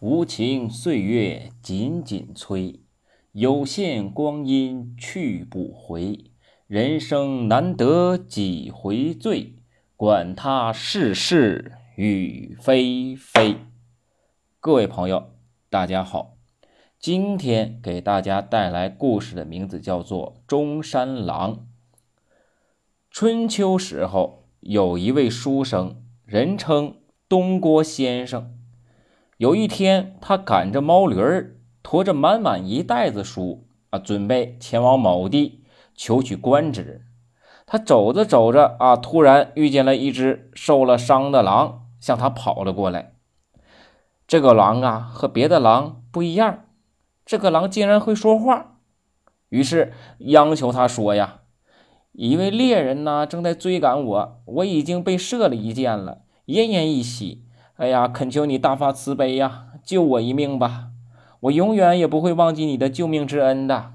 无情岁月紧紧催，有限光阴去不回。人生难得几回醉，管他世事与非非。各位朋友，大家好，今天给大家带来故事的名字叫做《中山狼》。春秋时候，有一位书生，人称东郭先生。有一天，他赶着毛驴儿，驮着满满一袋子书啊，准备前往某地求取官职。他走着走着啊，突然遇见了一只受了伤的狼，向他跑了过来。这个狼啊，和别的狼不一样，这个狼竟然会说话。于是央求他说呀：“一位猎人呢，正在追赶我，我已经被射了一箭了，奄奄一息。”哎呀，恳求你大发慈悲呀，救我一命吧！我永远也不会忘记你的救命之恩的。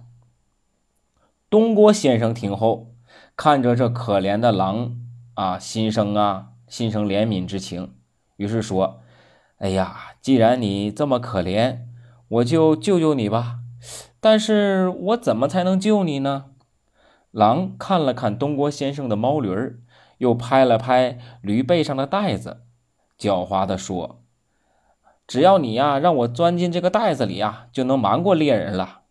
东郭先生听后，看着这可怜的狼啊，心生啊，心生怜悯之情，于是说：“哎呀，既然你这么可怜，我就救救你吧。但是我怎么才能救你呢？”狼看了看东郭先生的毛驴儿，又拍了拍驴背上的袋子。狡猾地说：“只要你呀，让我钻进这个袋子里啊，就能瞒过猎人了。”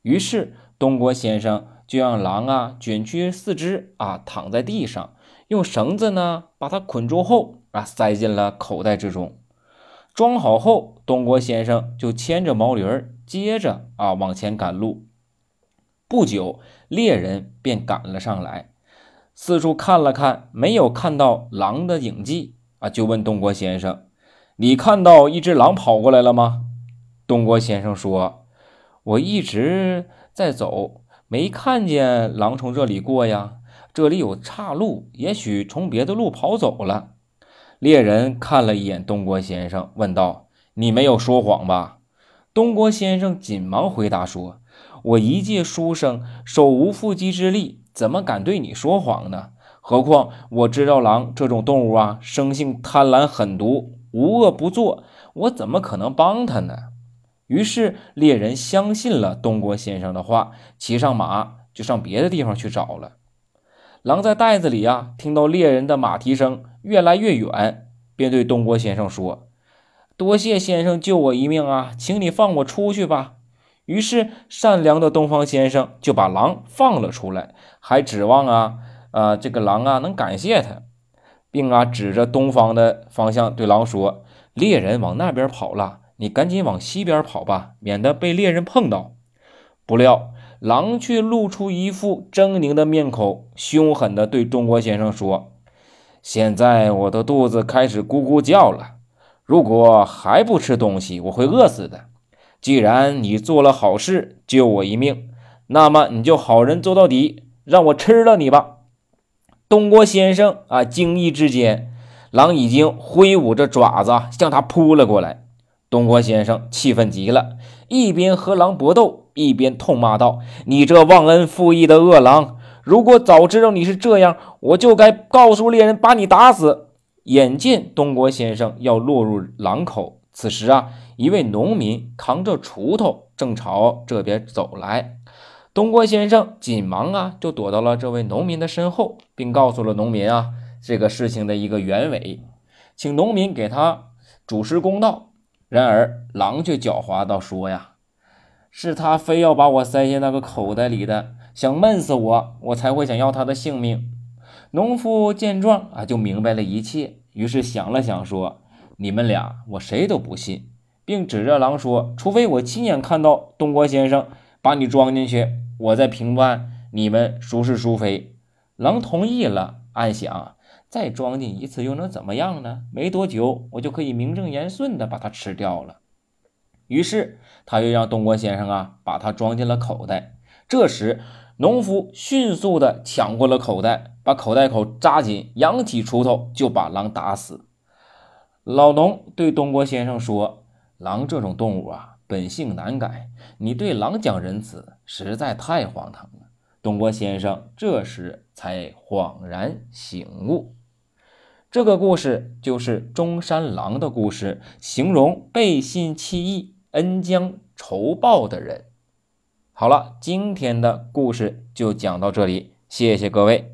于是东郭先生就让狼啊卷曲四肢啊，躺在地上，用绳子呢把它捆住后啊，塞进了口袋之中。装好后，东郭先生就牵着毛驴儿，接着啊往前赶路。不久，猎人便赶了上来，四处看了看，没有看到狼的影迹。啊！就问东郭先生：“你看到一只狼跑过来了吗？”东郭先生说：“我一直在走，没看见狼从这里过呀。这里有岔路，也许从别的路跑走了。”猎人看了一眼东郭先生，问道：“你没有说谎吧？”东郭先生紧忙回答说：“我一介书生，手无缚鸡之力，怎么敢对你说谎呢？”何况我知道狼这种动物啊，生性贪婪狠毒，无恶不作，我怎么可能帮他呢？于是猎人相信了东郭先生的话，骑上马就上别的地方去找了。狼在袋子里啊，听到猎人的马蹄声越来越远，便对东郭先生说：“多谢先生救我一命啊，请你放我出去吧。”于是善良的东方先生就把狼放了出来，还指望啊。啊，这个狼啊，能感谢他，并啊指着东方的方向对狼说：“猎人往那边跑了，你赶紧往西边跑吧，免得被猎人碰到。”不料狼却露出一副狰狞的面孔，凶狠地对中国先生说：“现在我的肚子开始咕咕叫了，如果还不吃东西，我会饿死的。既然你做了好事，救我一命，那么你就好人做到底，让我吃了你吧。”东郭先生啊，惊异之间，狼已经挥舞着爪子向他扑了过来。东郭先生气愤极了，一边和狼搏斗，一边痛骂道：“你这忘恩负义的恶狼！如果早知道你是这样，我就该告诉猎人把你打死。”眼见东郭先生要落入狼口，此时啊，一位农民扛着锄头正朝这边走来。东郭先生紧忙啊，就躲到了这位农民的身后，并告诉了农民啊这个事情的一个原委，请农民给他主持公道。然而狼却狡猾到：“说呀，是他非要把我塞进那个口袋里的，想闷死我，我才会想要他的性命。”农夫见状啊，就明白了一切，于是想了想说：“你们俩我谁都不信，并指着狼说：除非我亲眼看到东郭先生把你装进去。”我在评判你们孰是孰非。狼同意了，暗想：再装进一次又能怎么样呢？没多久，我就可以名正言顺地把它吃掉了。于是，他又让东郭先生啊，把它装进了口袋。这时，农夫迅速地抢过了口袋，把口袋口扎紧，扬起锄头就把狼打死。老农对东郭先生说：“狼这种动物啊。”本性难改，你对狼讲仁慈，实在太荒唐了。东郭先生这时才恍然醒悟。这个故事就是中山狼的故事，形容背信弃义、恩将仇报的人。好了，今天的故事就讲到这里，谢谢各位。